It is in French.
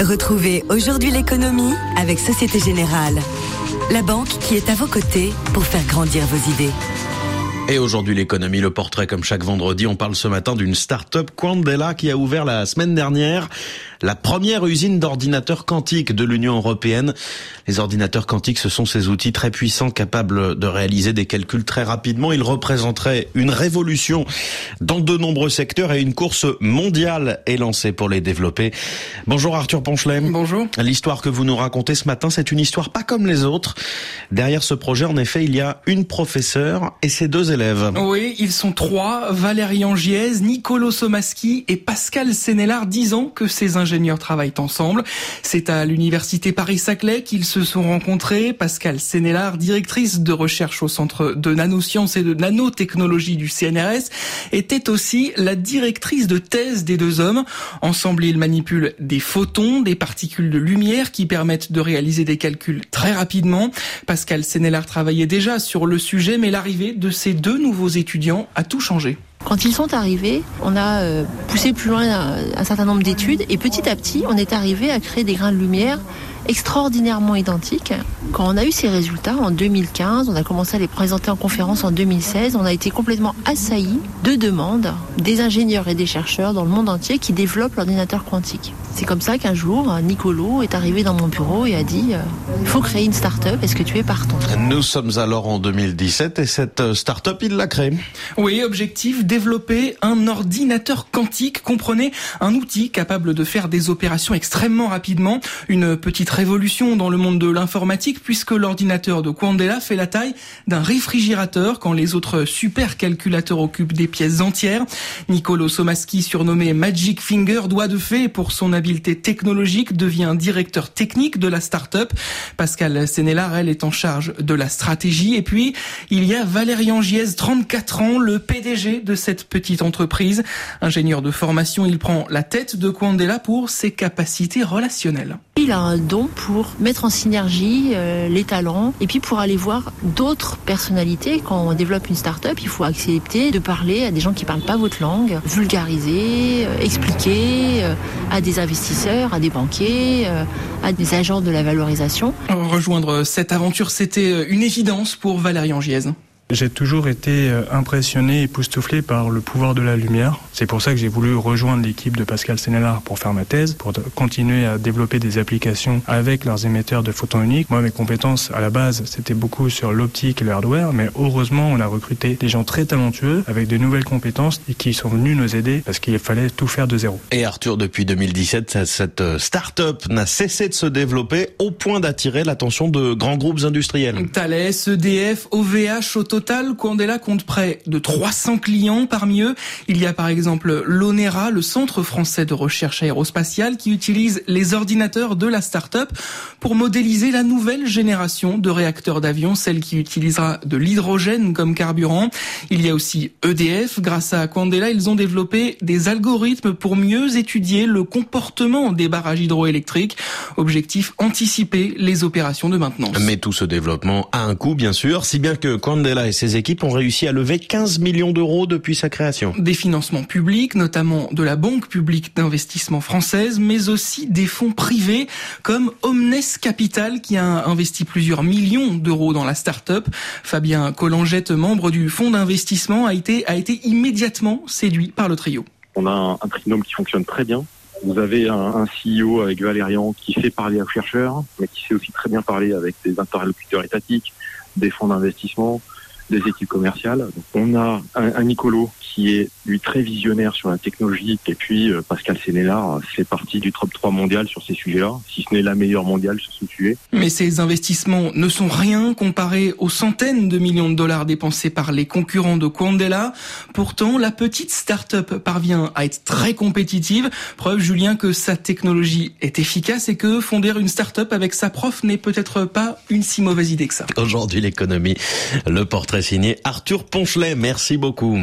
Retrouvez aujourd'hui l'économie avec Société Générale. La banque qui est à vos côtés pour faire grandir vos idées. Et aujourd'hui, l'économie, le portrait, comme chaque vendredi, on parle ce matin d'une start-up Quandela qui a ouvert la semaine dernière la première usine d'ordinateurs quantiques de l'Union européenne. Les ordinateurs quantiques, ce sont ces outils très puissants capables de réaliser des calculs très rapidement. Ils représenteraient une révolution dans de nombreux secteurs et une course mondiale est lancée pour les développer. Bonjour Arthur Ponchelet. Bonjour. L'histoire que vous nous racontez ce matin, c'est une histoire pas comme les autres. Derrière ce projet, en effet, il y a une professeure et ses deux élèves. Oui, ils sont trois, Valérie Angiez, Nicolo Somaski et Pascal Sénélard, dix ans que ces ingénieurs travaillent ensemble. C'est à l'université Paris-Saclay qu'ils se sont rencontrés. Pascal Sénélard, directrice de recherche au centre de nanosciences et de nanotechnologie du CNRS, était aussi la directrice de thèse des deux hommes. Ensemble, ils manipulent des photons, des particules de lumière qui permettent de réaliser des calculs très rapidement. Pascal Sénélard travaillait déjà sur le sujet, mais l'arrivée de ces deux nouveaux étudiants a tout changé. Quand ils sont arrivés, on a euh, poussé plus loin un, certain nombre d'études et petit à petit, on est arrivé à créer des grains de lumière extraordinairement identiques. Quand on a eu ces résultats en 2015, on a commencé à les présenter en conférence en 2016, on a été complètement assaillis de demandes des ingénieurs et des chercheurs dans le monde entier qui développent l'ordinateur quantique. C'est comme ça qu'un jour, Nicolo est arrivé dans mon bureau et a dit euh, il faut créer une start-up, est-ce que tu es partant? Nous sommes alors en 2017 et cette euh, start-up, il l'a créée. Oui, objectif développer un ordinateur quantique. Comprenez un outil capable de faire des opérations extrêmement rapidement. Une petite révolution dans le monde de l'informatique puisque l'ordinateur de Quandela fait la taille d'un réfrigérateur quand les autres supercalculateurs occupent des pièces entières. Nicolo Somaski, surnommé Magic Finger, doit de fait pour son habileté technologique, devient directeur technique de la start-up. Pascal Sénélar, elle, est en charge de la stratégie. Et puis, il y a Valérie Angiez, 34 ans, le PDG de cette petite entreprise. Ingénieur de formation, il prend la tête de Quandela pour ses capacités relationnelles. Il a un don pour mettre en synergie euh, les talents et puis pour aller voir d'autres personnalités. Quand on développe une start-up, il faut accepter de parler à des gens qui parlent pas votre langue, vulgariser, euh, expliquer euh, à des investisseurs, à des banquiers, à des agents de la valorisation. Rejoindre cette aventure, c'était une évidence pour Valérie Angiez. J'ai toujours été euh, impressionné et époustouflé par le pouvoir de la lumière. C'est pour ça que j'ai voulu rejoindre l'équipe de Pascal Sénélard pour faire ma thèse, pour continuer à développer des applications avec leurs émetteurs de photons uniques. Moi, mes compétences à la base, c'était beaucoup sur l'optique et le hardware, mais heureusement, on a recruté des gens très talentueux avec de nouvelles compétences et qui sont venus nous aider parce qu'il fallait tout faire de zéro. Et Arthur, depuis 2017, cette euh, start-up n'a cessé de se développer au point d'attirer l'attention de grands groupes industriels. Thales, EDF, OVH, Auto total, compte près de 300 clients. Parmi eux, il y a par exemple l'ONERA, le Centre français de recherche aérospatiale, qui utilise les ordinateurs de la start-up pour modéliser la nouvelle génération de réacteurs d'avion, celle qui utilisera de l'hydrogène comme carburant. Il y a aussi EDF. Grâce à Quandela, ils ont développé des algorithmes pour mieux étudier le comportement des barrages hydroélectriques. Objectif, anticiper les opérations de maintenance. Mais tout ce développement a un coût, bien sûr, si bien que Quandela et ses équipes ont réussi à lever 15 millions d'euros depuis sa création. Des financements publics, notamment de la Banque publique d'investissement française, mais aussi des fonds privés comme Omnes Capital qui a investi plusieurs millions d'euros dans la start-up. Fabien Collangette, membre du fonds d'investissement, a été, a été immédiatement séduit par le trio. On a un, un trinôme qui fonctionne très bien. Vous avez un, un, CEO avec Valérian qui sait parler aux chercheurs, mais qui sait aussi très bien parler avec des interlocuteurs étatiques, des fonds d'investissement, des équipes commerciales. Donc, on a un, un, Nicolo qui est lui très visionnaire sur la technologie et puis euh, Pascal Sénélard fait partie du top 3 mondial sur ces sujets-là, si ce n'est la meilleure mondiale sur ce sujet. Mais ces investissements ne sont rien comparés aux centaines de millions de dollars dépensés par les concurrents de Quandela. Pourtant, la petite start-up parvient à être très compétitive. Preuve, Julien, que sa technologie est efficace et que fonder une start-up avec sa prof n'est peut-être pas une si mauvaise idée que ça. Aujourd'hui, l'économie, le portrait signé Arthur Ponchelet. Merci beaucoup.